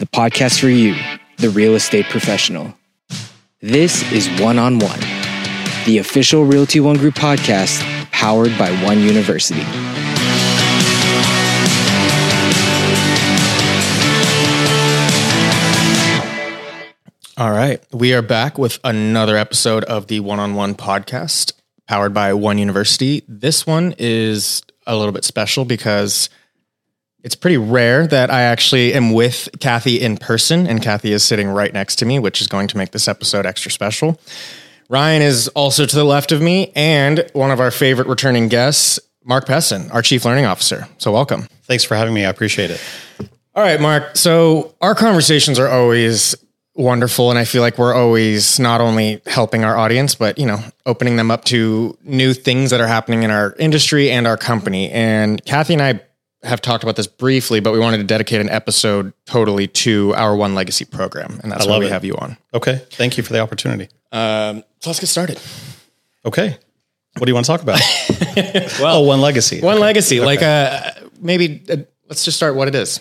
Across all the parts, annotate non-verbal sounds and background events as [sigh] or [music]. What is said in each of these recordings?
the podcast for you, the real estate professional. This is One on One, the official Realty One Group podcast powered by One University. All right. We are back with another episode of the One on One podcast powered by One University. This one is a little bit special because it's pretty rare that I actually am with Kathy in person, and Kathy is sitting right next to me, which is going to make this episode extra special. Ryan is also to the left of me, and one of our favorite returning guests, Mark Pessin, our Chief Learning Officer. So, welcome. Thanks for having me. I appreciate it. All right, Mark. So, our conversations are always wonderful and i feel like we're always not only helping our audience but you know opening them up to new things that are happening in our industry and our company and kathy and i have talked about this briefly but we wanted to dedicate an episode totally to our one legacy program and that's why we it. have you on Okay. Thank you for the opportunity. um, so let's get started Okay. What do you want to talk about? [laughs] well, oh, one legacy. one legacy like uh maybe uh, let's just start what it is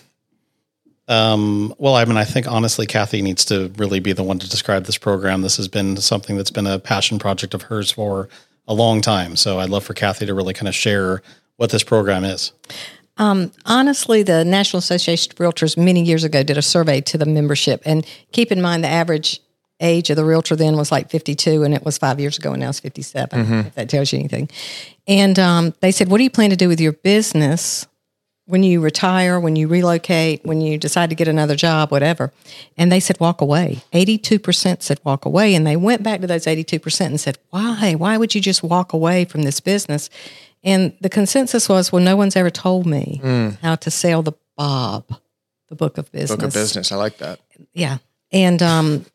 Um, well, I mean, I think honestly, Kathy needs to really be the one to describe this program. This has been something that's been a passion project of hers for a long time. So I'd love for Kathy to really kind of share what this program is. Honestly, the National Association of Realtors many years ago did a survey to the membership, and keep in mind the average age of the realtor then was like 52, and it was five years ago, and now it's 57. If that tells you anything, and um, they said, "What do you plan to do with your business when you retire, when you relocate, when you decide to get another job, whatever?" And they said, "Walk away." 82 percent said, "Walk away," and they went back to those 82 percent and said, "Why? Why would you just walk away from this business?" And the consensus was, well, no one's ever told me mm. how to sell the Bob, the book of business. book of business i like that Yeah. And um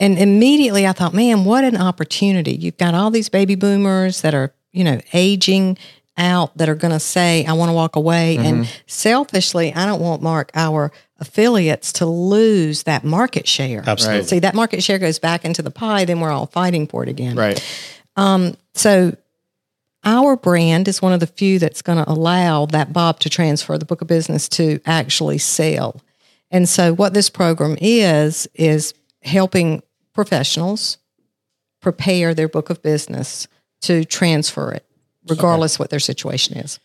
and immediately I thought, man, what an opportunity. You've got all these baby boomers that are, you know, aging out that are going to say, I want to walk away. And mm-hmm. selfishly, I don't want Mark our affiliates to lose that market share. Absolutely. See, that market share goes back into the pie, then we're all fighting for it again. right um, So our brand is one of the few that's going to allow that Bob to transfer the book of business to actually sell. And so what this program is is helping professionals prepare their book of business to transfer it regardless what their situation is.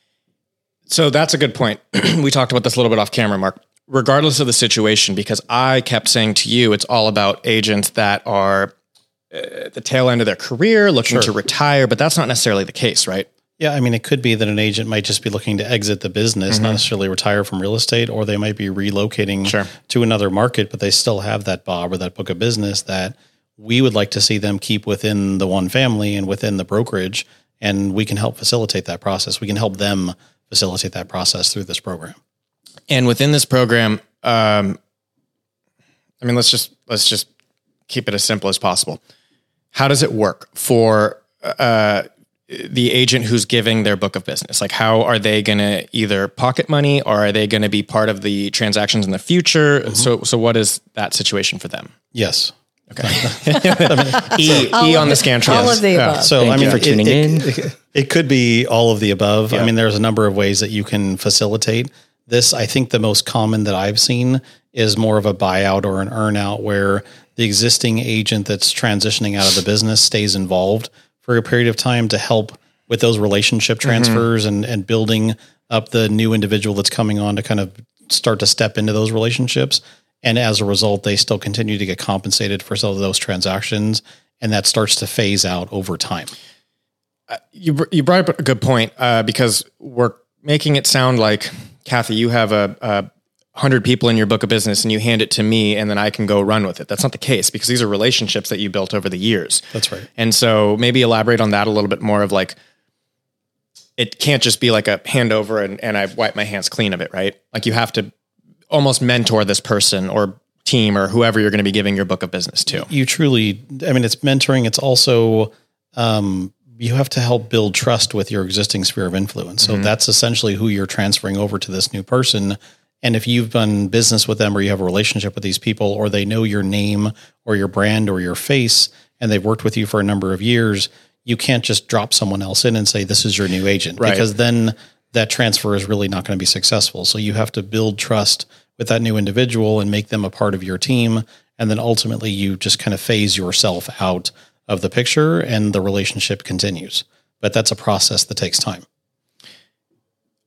So that's a good point. [clears throat] we talked about this a little bit off camera, Mark. Regardless of the situation, because I kept saying to you, it's all about agents that are at the tail end of their career, looking to retire, but that's not necessarily the case, right? Yeah, I mean, it could be that an agent might just be looking to exit the business, not necessarily retire from real estate, or they might be relocating Sure. to another market, but they still have that Bob or that book of business that we would like to see them keep within the one family and within the brokerage. And we can help facilitate that process. We can help them facilitate that process through this program. And within this program, um, I mean, let's just let's just keep it as simple as possible. How does it work for uh, the agent who's giving their book of business? Like, how are they going to either pocket money or are they going to be part of the transactions in the future? So, so what is that situation for them? Yes. [laughs] [laughs] E, e on the scantron. All of the above. So Thank I you mean, for tuning it, in. It, could be all of the above. I mean, there's a number of ways that you can facilitate this. I think the most common that I've seen is more of a buyout or an earnout where the existing agent that's transitioning out of the business stays involved for a period of time to help with those relationship transfers and, and building up the new individual that's coming on to kind of start to step into those relationships. And as a result, they still continue to get compensated for some of those transactions. And that starts to phase out over time. you you brought up a good point uh, because we're making it sound like Kathy, you have a, a hundred people in your book of business and you hand it to me, and then I can go run with it. That's not the case because these are relationships that you built over the years. That's right. And so maybe elaborate on that a little bit more of like it can't just be like a handover and, and I wipe my hands clean of it, right? Like you have to almost mentor this person or team or whoever you're going to be giving your book of business to. You truly, I mean, it's mentoring. It's also, um, you have to help build trust with your existing sphere of influence. So mm-hmm. that's essentially who you're transferring over to this new person. And if you've done business with them or you have a relationship with these people or they know your name or your brand or your face and they've worked with you for a number of years, you can't just drop someone else in and say, this is your new agent Right. because then that transfer is really not going to be successful. So you have to build trust with that new individual and make them a part of your team. And then ultimately you just kind of phase yourself out of the picture and the relationship continues. But that's a process that takes time.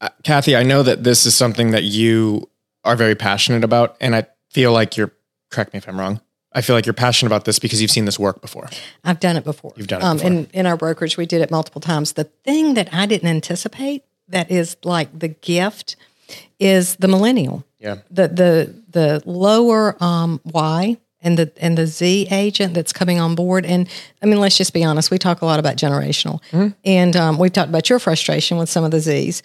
Uh, Kathy, I know that this is something that you are very passionate about. And I feel like you're, correct me if I'm wrong, I feel like you're passionate about this because you've seen this work before. I've done it before. You've done it before. In, in our brokerage, we did it multiple times. The thing that I didn't anticipate that is like the gift is the millennial. Yeah. The the the lower um, Y and the and the Z agent that's coming on board. And I mean, let's just be honest. We talk a lot about generational, and um, we've talked about your frustration with some of the Zs.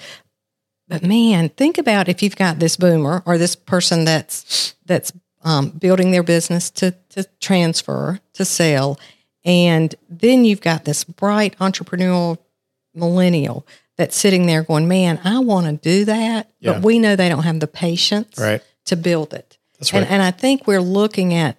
But man, think about if you've got this boomer or this person that's that's um, building their business to to transfer to sell, and then you've got this bright entrepreneurial millennial that's sitting there going, "Man, I want to do that," Yeah. but we know they don't have the patience Right. to build it. That's right. And, and I think we're looking at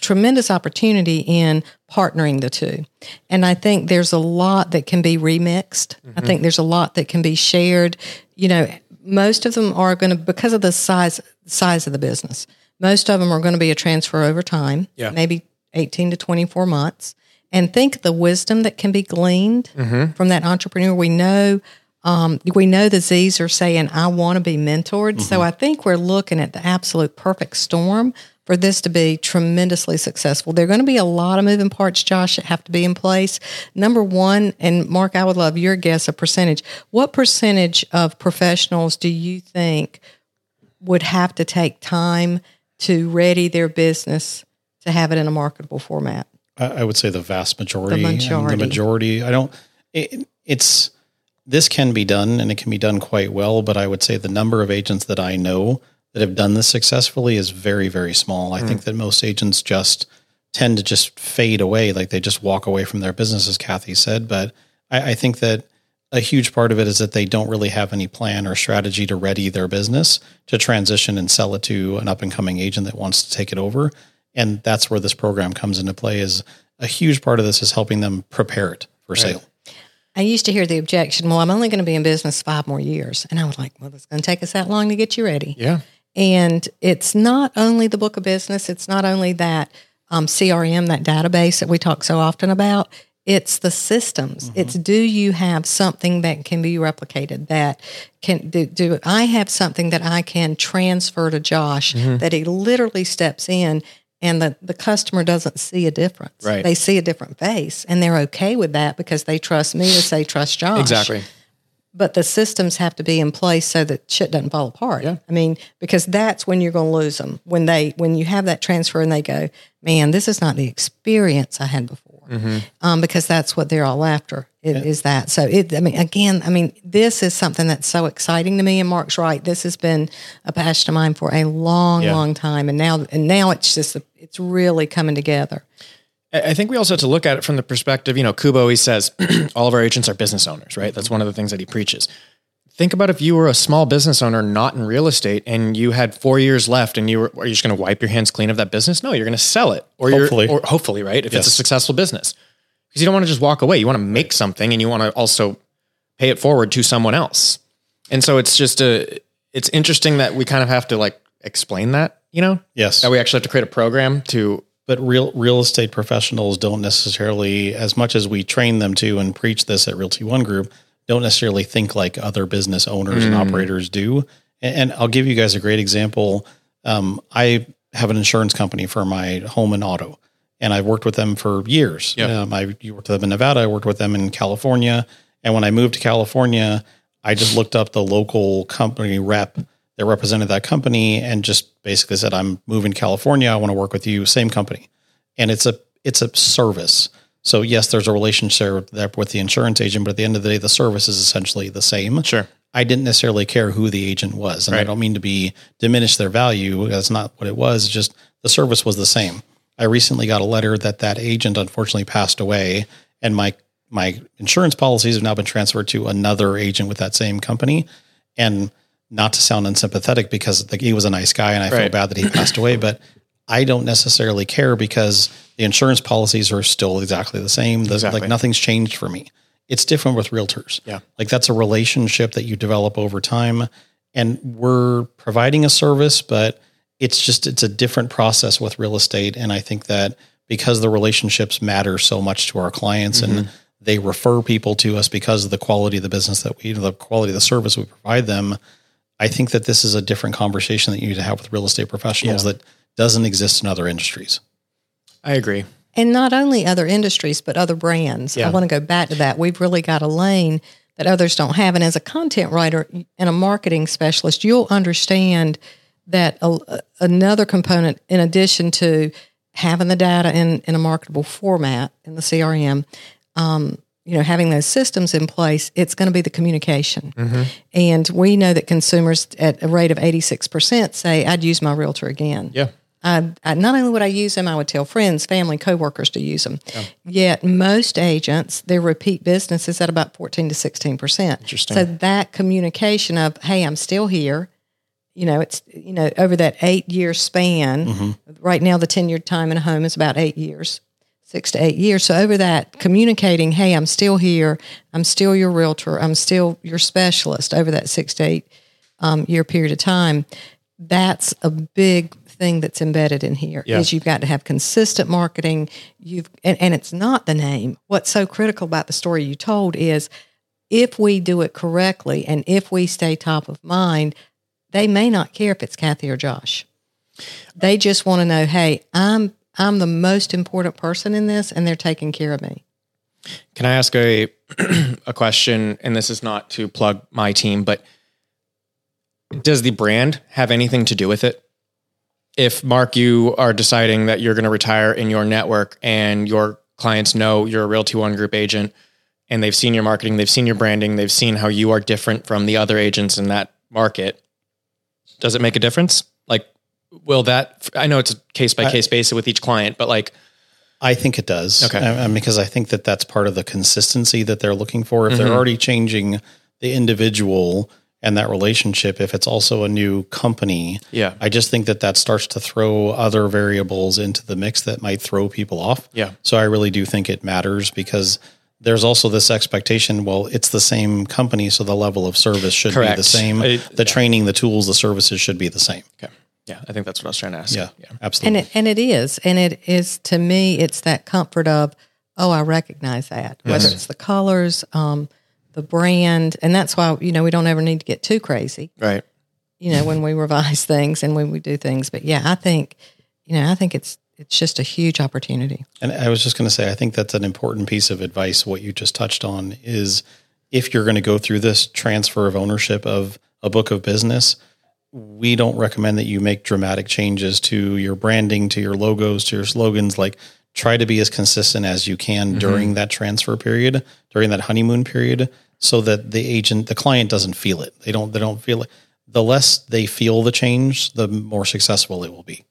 tremendous opportunity in partnering the two. And I think there's a lot that can be remixed. I mm-hmm. think there's a lot that can be shared. You know, most of them are going to because of the size size of the business. Most of them are going to be a transfer over time, Yeah. maybe 18 to 24 months. And think the wisdom that can be gleaned mm-hmm. from that entrepreneur. We know um, we know the Z's are saying, I want to be mentored. So mm-hmm. I think we're looking at the absolute perfect storm for this to be tremendously successful. There are going to be a lot of moving parts, Josh, that have to be in place. Number one, and Mark, I would love your guess, a percentage. What percentage of professionals do you think would have to take time to ready their business to have it in a marketable format? I, I would say the vast majority. The majority. The majority. I don't. It, it's this can be done and it can be done quite well, but I would say the number of agents that I know that have done this successfully is very very small. I hmm. think that most agents just tend to just fade away, like they just walk away from their business, as Kathy said. But I, I think that a huge part of it is that they don't really have any plan or strategy to ready their business to transition and sell it to an up and coming agent that wants to take it over. And that's where this program comes into play is a huge part of this is helping them prepare it for sale. I used to hear the objection, well, I'm only going to be in business five more years. And I was like, well, it's going to take us that long to get you ready. Yeah. And it's not only the book of business, it's not only that um, CRM, that database that we talk so often about. It's the systems. It's do you have something that can be replicated? That can do, do I have something that I can transfer to Josh that he literally steps in and the, the customer doesn't see a difference. Right. They see a different face and they're okay with that because they trust me to say trust Josh Exactly. But the systems have to be in place so that shit doesn't fall apart. Yeah. I mean, because that's when you're going to lose them when they when you have that transfer and they go, man, this is not the experience I had before. Um, because that's what they're all after is, is that. So it. I mean, again, I mean, this is something that's so exciting to me. And Mark's right. This has been a passion of mine for a long, Yeah. long time, and now and now it's just it's really coming together. I think we also have to look at it from the perspective, you know, Kuba always says [clears throat] all of our agents are business owners, right? That's one of the things that he preaches. Think about if you were a small business owner, not in real estate, and you had four years left, and you were, are you just going to wipe your hands clean of that business? No, you're going to sell it, or Hopefully. you're, or hopefully, right? If it's a successful business, because you don't want to just walk away. You want to make something, and you want to also pay it forward to someone else. And so it's just a, it's interesting that we kind of have to like explain that, you know, Yes. that we actually have to create a program to but real real estate professionals don't necessarily as much as we train them to and preach this at Realty One Group don't necessarily think like other business owners and operators do. And, and I'll give you guys a great example. Um, I have an insurance company for my home and auto, and I've worked with them for years. Yep. Um, I worked with them in Nevada. I worked with them in California. And when I moved to California, I just looked up the local company rep that represented that company and just basically said, "I'm moving to California. I want to work with you." Same company, and it's a it's a service. So yes, there's a relationship there with the insurance agent, but at the end of the day, the service is essentially the same. Sure. I didn't necessarily care who the agent was, and I don't mean to be diminish their value. That's not what it was. Just the service was the same. I recently got a letter that that agent unfortunately passed away, and my my insurance policies have now been transferred to another agent with that same company. And not to sound unsympathetic, because like, he was a nice guy, and I feel bad that he passed away, but I don't necessarily care because the insurance policies are still exactly the same. The, Exactly. Like nothing's changed for me. It's different with realtors. Yeah. Like that's a relationship that you develop over time. and we're providing a service, but it's just it's a different process with real estate. And I think that because the relationships matter so much to our clients mm-hmm. and they refer people to us because of the quality of the business that we the quality of the service we provide them. I think that this is a different conversation that you need to have with real estate professionals yeah. that doesn't exist in other industries. I agree. And not only other industries, but other brands. Yeah. I want to go back to that. We've really got a lane that others don't have. And as a content writer and a marketing specialist, you'll understand that a, another component, in addition to having the data in, in a marketable format in the CRM, um, you know, having those systems in place, it's going to be the communication. Mm-hmm. And we know that consumers at a rate of 86% say, I'd use my realtor again. Yeah. I, I, not only would I use them, I would tell friends, family, coworkers to use them. Yeah. Yet most agents, their repeat business is at about 14 to 16%. Interesting. So that communication of, hey, I'm still here, you know, it's, you know, over that eight year span, mm-hmm. right now the tenured time in a home is about eight years, six to eight years. So over that communicating, hey, I'm still here, I'm still your realtor, I'm still your specialist over that six to eight um, year period of time, that's a big thing that's embedded in here yeah. is you've got to have consistent marketing you've and, and it's not the name what's so critical about the story you told is if we do it correctly and if we stay top of mind they may not care if it's Kathy or Josh. They just want to know, hey, I'm I'm the most important person in this and they're taking care of me. Can I ask a [clears throat] a question and this is not to plug my team, but does the brand have anything to do with it? If Mark you are deciding that you're going to retire in your network and your clients know you're a Realty One Group agent and they've seen your marketing, they've seen your branding, they've seen how you are different from the other agents in that market, does it make a difference? Like, will that? I know it's a case by case basis with each client, but like, I think it does. Okay, I, I, because I think that that's part of the consistency that they're looking for. If mm-hmm. they're already changing the individual and that relationship, if it's also a new company, yeah, I just think that that starts to throw other variables into the mix that might throw people off. Yeah. So I really do think it matters because there's also this expectation well it's the same company so the level of service should Correct. be the same it, the training the tools the services should be the same okay yeah i think that's what i was trying to ask yeah, yeah. absolutely and it, and it is and it is to me it's that comfort of oh i recognize that yes. whether it's the colors um, the brand and that's why you know we don't ever need to get too crazy right you know when we revise [laughs] things and when we do things but yeah i think you know i think it's it's just a huge opportunity. And I was just going to say, I think that's an important piece of advice. What you just touched on is if you're going to go through this transfer of ownership of a book of business, we don't recommend that you make dramatic changes to your branding, to your logos, to your slogans. Like try to be as consistent as you can mm-hmm. during that transfer period, during that honeymoon period, so that the agent, the client doesn't feel it. They don't, they don't feel it. The less they feel the change, the more successful it will be.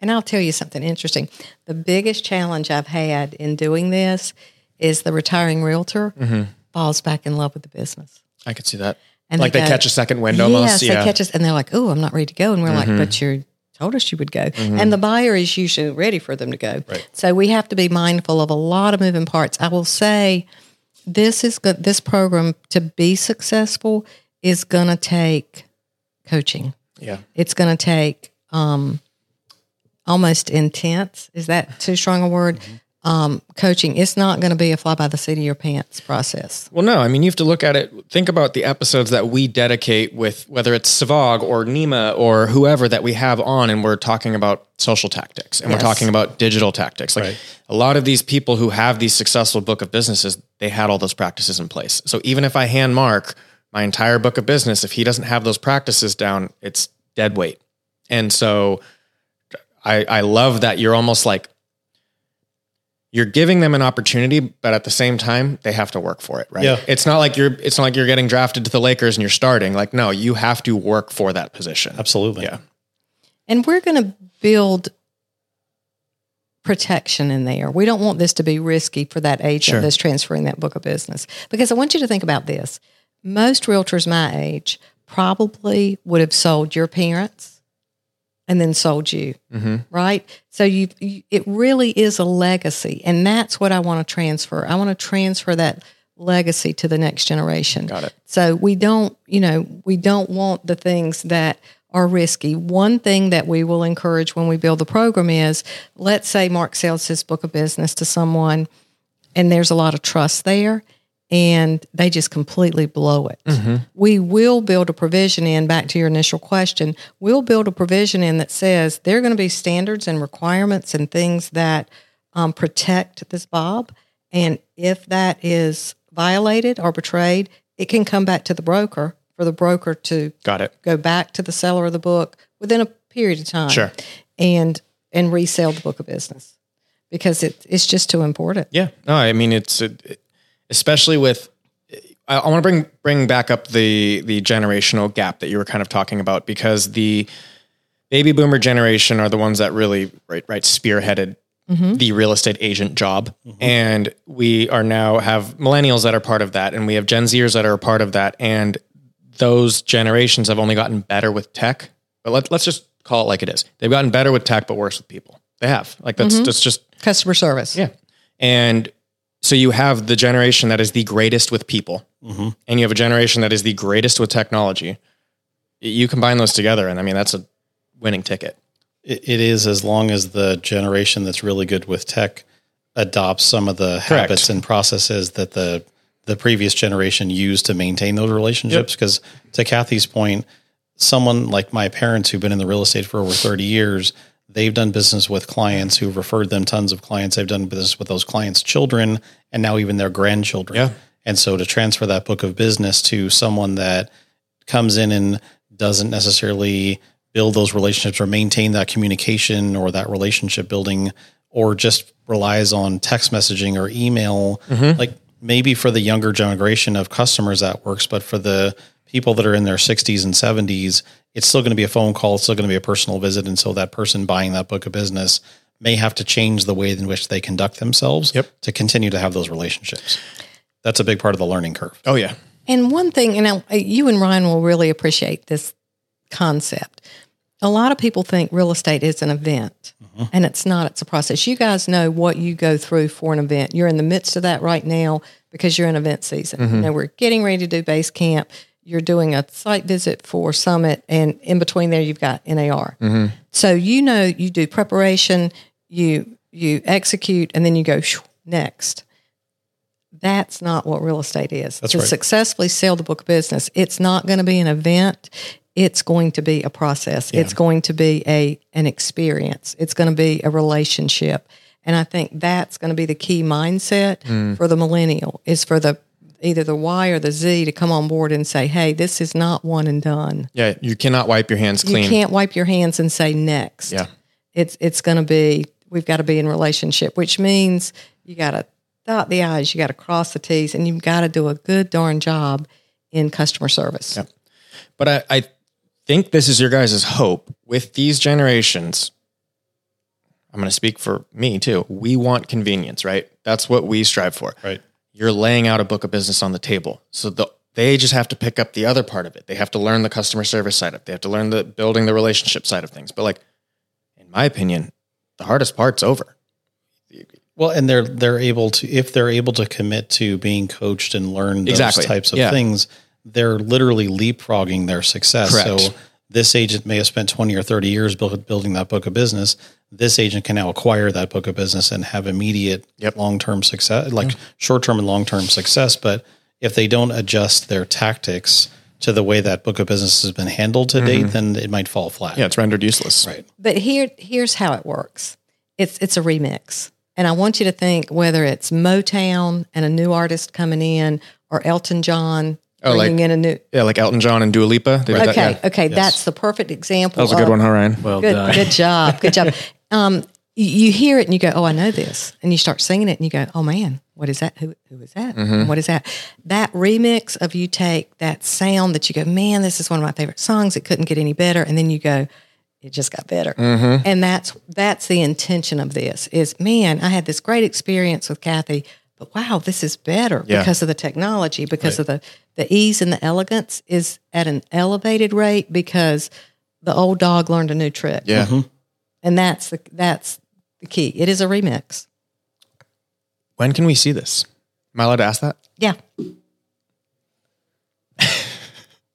And I'll tell you something interesting. The biggest challenge I've had in doing this is the retiring realtor mm-hmm. falls back in love with the business. I could see that. And like they, go, catch a second wind almost. Yes, yeah. they catch us and they're like, oh, I'm not ready to go. And we're mm-hmm. like, but you told us you would go. Mm-hmm. And the buyer is usually ready for them to go. Right. So we have to be mindful of a lot of moving parts. I will say this is good. This program to be successful is going to take coaching. Yeah. It's going to take, um, almost intense. Is that too strong a word? Mm-hmm. Um, coaching, it's not going to be a fly by the seat of your pants process. Well, no, I mean, you have to look at it. Think about the episodes that we dedicate with whether it's Savag or Nima or whoever that we have on, and we're talking about social tactics and yes. we're talking about digital tactics. Like right. a lot of these people who have these successful book of businesses, they had all those practices in place. So even if I hand Mark my entire book of business, if he doesn't have those practices down, it's dead weight. And so, I, I love that you're almost like you're giving them an opportunity, but at the same time, they have to work for it, right? Yeah. It's not like you're it's not like you're getting drafted to the Lakers and you're starting. Like, no, you have to work for that position. Absolutely. Yeah. And we're gonna build protection in there. We don't want this to be risky for that agent sure. that's transferring that book of business. Because I want you to think about this. Most realtors my age probably would have sold your parents and then sold you, mm-hmm. right? So you, you, it really is a legacy, and that's what I want to transfer. I want to transfer that legacy to the next generation. Got it. So we don't, you know, we don't want the things that are risky. One thing that we will encourage when we build the program is let's say Mark sells his book of business to someone and there's a lot of trust there and they just completely blow it. We will build a provision in, back to your initial question, we'll build a provision in that says there are going to be standards and requirements and things that um, protect this Bob. And if that is violated or betrayed, it can come back to the broker for the broker to Got it. go back to the seller of the book within a period of time. Sure. And and resell the book of business because it, it's just too important. Yeah. No, I mean it's it, especially with I, I want to bring bring back up the the generational gap that you were kind of talking about because the baby boomer generation are the ones that really right right spearheaded mm-hmm. the real estate agent job. Mm-hmm. And we are now have millennials that are part of that and we have gen zers that are a part of that and those generations have only gotten better with tech but let, let's just call it like it is. They've gotten better with tech but worse with people. They have. Like that's mm-hmm. that's just Customer service. yeah. And so you have the generation that is the greatest with people, mm-hmm. and you have a generation that is the greatest with technology. You combine those together, and I mean, that's a winning ticket. It, it is as long as the generation that's really good with tech adopts some of the habits and processes that the the previous generation used to maintain those relationships. Because to Kathy's point, someone like my parents who've been in the real estate for over 30 years, they've done business with clients who've referred them tons of clients. They've done business with those clients' children and now even their grandchildren. Yeah. And so to transfer that book of business to someone that comes in and doesn't necessarily build those relationships or maintain that communication or that relationship building or just relies on text messaging or email mm-hmm. like maybe for the younger generation of customers that works but for the people that are in their 60s and 70s it's still going to be a phone call it's still going to be a personal visit and so that person buying that book of business may have to change the way in which they conduct themselves Yep. to continue to have those relationships that's a big part of the learning curve Oh yeah, And one thing, and I, uh, you and Ryan will really appreciate this concept. A lot of people think real estate is an event, mm-hmm. and it's not. It's a process. You guys know what you go through for an event. You're in the midst of that right now because you're in event season. You mm-hmm. know, we're getting ready to do base camp. You're doing a site visit for summit, and in between there, you've got NAR. Mm-hmm. So you know you do preparation, you you execute, and then you go "Shoo," next. That's not what real estate is. to right. successfully sell the book of business, it's not going to be an event. It's going to be a process. It's going to be a an experience. It's going to be a relationship. And I think that's going to be the key mindset mm. for the millennial is for the either the Y or the Z to come on board and say, "Hey, this is not one and done. yeah. You cannot wipe your hands clean. You can't wipe your hands and say next." Yeah. it's it's going to be we've got to be in relationship, which means you got to dot the i's, you got to cross the t's, and you've got to do a good darn job in customer service. Yeah. But I, I think this is your guys' hope with these generations. I'm going to speak for me too. We want convenience, right? That's what we strive for. right You're laying out a book of business on the table. So the they just have to pick up the other part of it. They have to learn the customer service side of it. They have to learn the building the relationship side of things. But like in my opinion, the hardest part's over. Well, and they're they're able to if they're able to commit to being coached and learn those Exactly. types of Yeah. things, they're literally leapfrogging their success. Correct. So this agent may have spent 20 or 30 years build, building that book of business. This agent can now acquire that book of business and have immediate Yep. long-term success, like short-term and long-term success. But if they don't adjust their tactics to the way that book of business has been handled to date, mm-hmm. then it might fall flat. Yeah, it's rendered useless. Right. But here here's how it works. It's it's a remix. And I want you to think whether it's Motown and a new artist coming in or Elton John Oh, like- bringing in a new Yeah, like Elton John and Dua Lipa. They did that, Okay, yeah. okay, that's the perfect example. That was a good one, huh, Ryan? Well Good, done. good job. Good job. [laughs] Um, you, you hear it and you go, "Oh, I know this," and you start singing it and you go, "Oh man, what is that? Who who is that? Mm-hmm. What is that?" That remix of you take that sound that you go, "Man, this is one of my favorite songs. It couldn't get any better," and then you go, "It just got better." Mm-hmm. And that's that's the intention of this. Is man, I had this great experience with Kathy. But wow, this is better Yeah. because of the technology, because of the the ease and the elegance is at an elevated rate because the old dog learned a new trick Yeah. And that's the that's the key. It is a remix. When can we see this? Am I allowed to ask that? Yeah.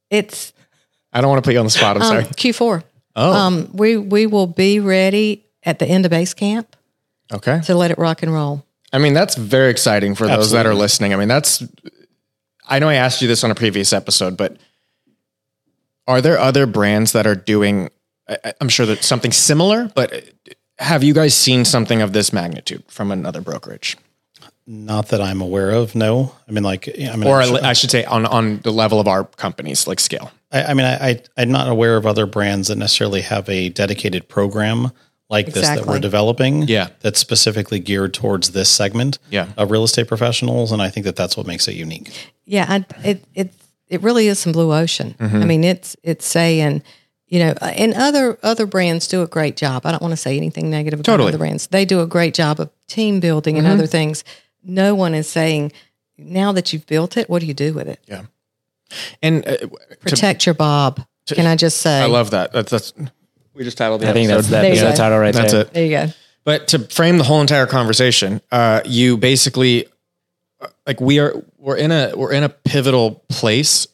it's I don't want to put you on the spot. I'm um, sorry. Q4. Oh, Um, we we will be ready at the end of base camp okay. to let it rock and roll. I mean, that's very exciting for those that are listening. I mean, that's, I know I asked you this on a previous episode, but are there other brands that are doing, I- I- I'm sure that something similar, but have you guys seen something of this magnitude from another brokerage? Not that I'm aware of. No, I mean, like, I mean, Or I'm sure- I should say on, on the level of our companies, like scale. I, I mean, I, I I'm not aware of other brands that necessarily have a dedicated program like this that we're developing. Yeah. that's specifically geared towards this segment. Yeah. of real estate professionals, and I think that that's what makes it unique. Yeah, I, it it it really is some blue ocean. Mm-hmm. I mean, it's it's saying, you know, and other other brands do a great job. I don't want to say anything negative about Totally. other brands. They do a great job of team building and other things. No one is saying now that you've built it, what do you do with it? Yeah. And uh, Protect your Bob. Can I just say? I love that. That's, that's, we just titled the I think that's that, There you the title right That's there. it. there you go. But to frame the whole entire conversation, uh, you basically uh, like we are we're in a we're in a pivotal place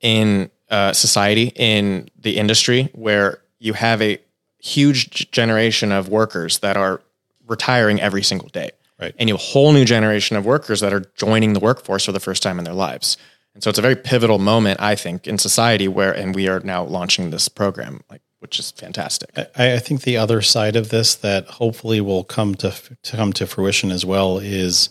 in uh, society in the industry where you have a huge generation of workers that are retiring every single day, Right. And you have a whole new generation of workers that are joining the workforce for the first time in their lives. And so it's a very pivotal moment, I think, in society where, and we are now launching this program, like, which is fantastic. I, I think the other side of this that hopefully will come to, to come to fruition as well is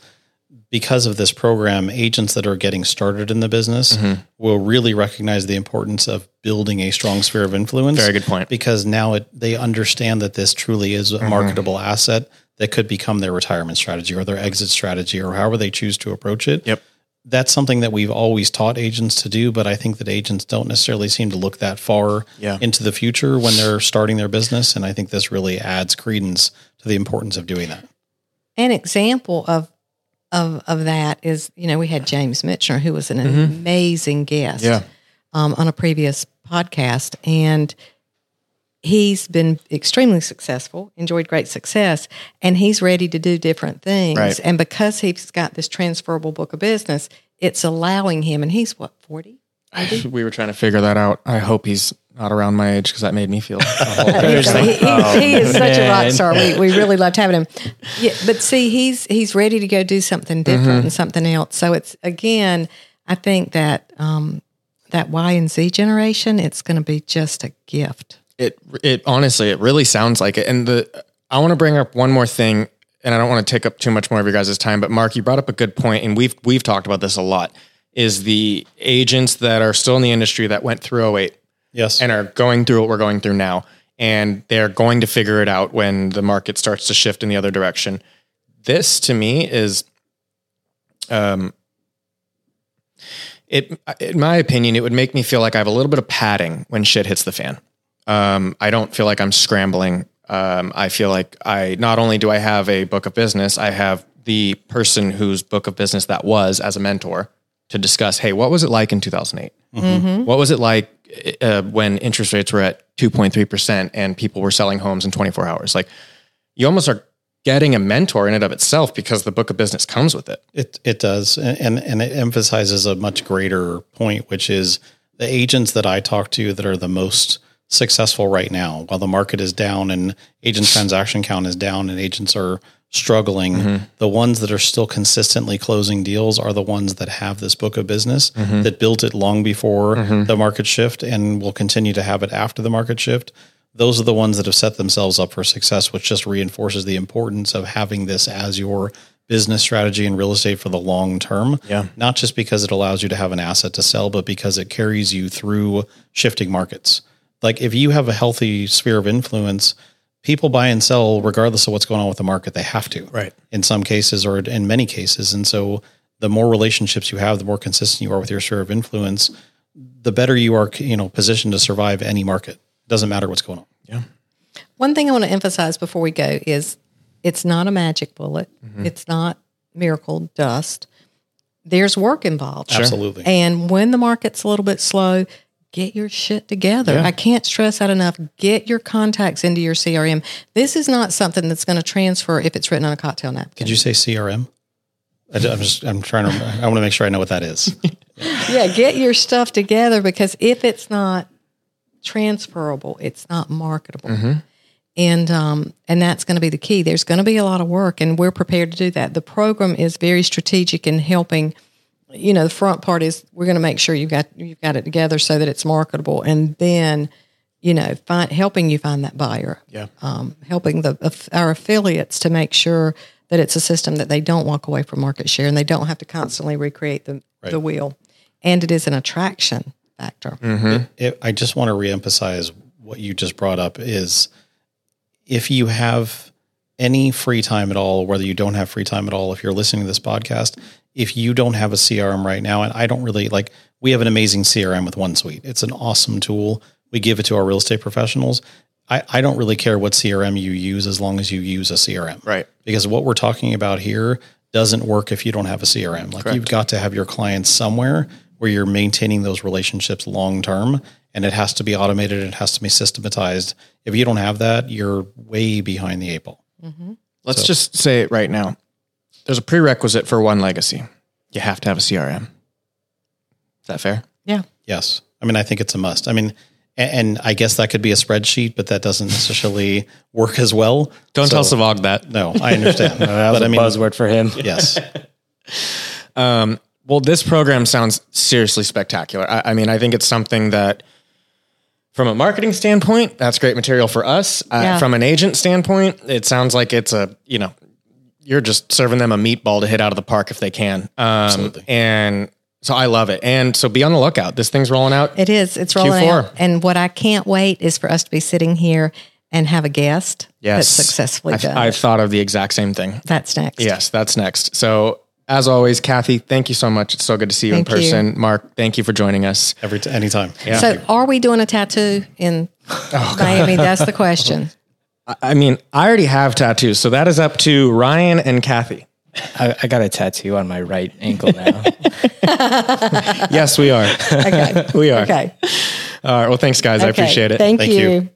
because of this program, agents that are getting started in the business Mm-hmm. will really recognize the importance of building a strong sphere of influence. Very good point. Because now it, they understand that this truly is Mm-hmm. a marketable asset that could become their retirement strategy or their exit strategy or however they choose to approach it. Yep. That's something that we've always taught agents to do, but I think that agents don't necessarily seem to look that far Yeah. into the future when they're starting their business. And I think this really adds credence to the importance of doing that. An example of of of that is, you know, we had James Mitchner, who was an amazing guest Yeah. um, on a previous podcast, and he's been extremely successful, enjoyed great success, and he's ready to do different things. Right. And because he's got this transferable book of business, it's allowing him, and he's what forty. [laughs] We were trying to figure that out. I hope he's not around my age because that made me feel. [laughs] a whole bit. He's- he, he- he is such a rock man. star. We, we really loved having him. Yeah, but see, he's he's ready to go do something different and something else. So it's again, I think that um, that Y and Z generation, it's going to be just a gift. it it honestly it really sounds like it and the i want to bring up one more thing and i don't want to take up too much more of your guys' time but mark you brought up a good point and we've we've talked about this a lot is the agents that are still in the industry that went through 08 Yes. and are going through what we're going through now and they're going to figure it out when the market starts to shift in the other direction this to me is um it in my opinion it would make me feel like i have a little bit of padding when shit hits the fan um, I don't feel like I'm scrambling. Um, I feel like I not only do I have a book of business, I have the person whose book of business that was as a mentor to discuss. Hey, what was it like in 2008? What was it like uh, when interest rates were at 2.3 percent and people were selling homes in 24 hours? Like you almost are getting a mentor in and of itself because the book of business comes with it. It it does, and and it emphasizes a much greater point, which is the agents that I talk to that are the most successful right now, while the market is down and agent transaction count is down and agents are struggling, mm-hmm. the ones that are still consistently closing deals are the ones that have this book of business mm-hmm. that built it long before mm-hmm. the market shift and will continue to have it after the market shift. Those are the ones that have set themselves up for success, which just reinforces the importance of having this as your business strategy in real estate for the long term. Yeah. Not just because it allows you to have an asset to sell, but because it carries you through shifting markets. Like if you have a healthy sphere of influence, people buy and sell regardless of what's going on with the market. They have to. Right. In some cases or in many cases. And so the more relationships you have, the more consistent you are with your sphere of influence, the better you are, you know, positioned to survive any market. It Doesn't matter what's going on. Yeah. One thing I want to emphasize before we go is it's not a magic bullet. Mm-hmm. It's not miracle dust. There's work involved. Absolutely. And when the market's a little bit slow, get your shit together. I can't stress that enough. Get your contacts into your CRM. This is not something that's going to transfer if it's written on a cocktail napkin. Did you say CRM? I, am just I'm trying to I want to make sure I know what that is. [laughs] yeah, get your stuff together because if it's not transferable, it's not marketable. Mm-hmm. And um, and that's going to be the key. There's going to be a lot of work, and we're prepared to do that. The program is very strategic in helping. You know, the front part is we're going to make sure you've got you've got it together so that it's marketable, and then you know, find, helping you find that buyer. Yeah. Um, helping the our affiliates to make sure that it's a system that they don't walk away from market share and they don't have to constantly recreate the right. the wheel, and it is an attraction factor. Mm-hmm. It, it, I just want to reemphasize what you just brought up is if you have any free time at all, whether you don't have free time at all, if you're listening to this podcast, if you don't have a CRM right now, and I don't really like, we have an amazing CRM with OneSuite. It's an awesome tool we give it to our real estate professionals. I, I don't really care what CRM you use as long as you use a CRM. Right. Because what we're talking about here doesn't work if you don't have a CRM. Like Correct. you've got to have your clients somewhere where you're maintaining those relationships long term and it has to be automated, it has to be systematized. If you don't have that, you're way behind the eight ball. Mm-hmm. Let's so. just say it right now. There's a prerequisite for one legacy. You have to have a CRM. Is that fair? Yeah. Yes. I mean, I think it's a must. I mean, and I guess that could be a spreadsheet, but that doesn't necessarily [laughs] work as well. Don't so, tell Savog that. No, I understand. [laughs] that was but, a I mean, buzzword for him. [laughs] Yes. um, well, this program sounds seriously spectacular. I, I, mean, I think it's something that, from a marketing standpoint, that's great material for us. Uh, yeah. From an agent standpoint, it sounds like it's a you know, you're just serving them a meatball to hit out of the park if they can. Um, Absolutely. And so I love it. And so be on the lookout. This thing's rolling out. It is. It's rolling Q4. out. And what I can't wait is for us to be sitting here and have a guest yes. that's successfully I've, done. I've thought of the exact same thing. That's next. Yes, that's next. So as always, Kathy, thank you so much. It's so good to see you thank in person. You. Mark, thank you for joining us. Every t- anytime. Yeah. So are we doing a tattoo in [laughs] oh, Miami? That's the question. [laughs] I mean, I already have tattoos, so that is up to Ryan and Kathy. I, I, got a tattoo on my right ankle now. [laughs] yes, we are. Okay. we are. Okay. All right. Well, thanks, guys. Okay. I appreciate it. Thank, thank you. you.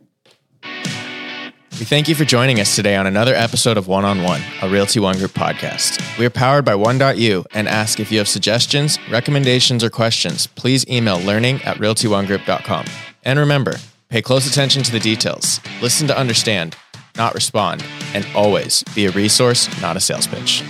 We thank you for joining us today on another episode of One on One, a Realty One Group podcast. We are powered by One.you and ask if you have suggestions, recommendations, or questions, please email learning at realtyonegroup.com. And remember, pay close attention to the details, listen to understand, not respond, and always be a resource, not a sales pitch.